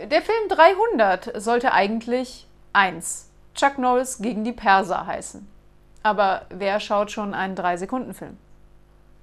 Der Film 300 sollte eigentlich 1. Chuck Norris gegen die Perser heißen. Aber wer schaut schon einen 3-Sekunden-Film?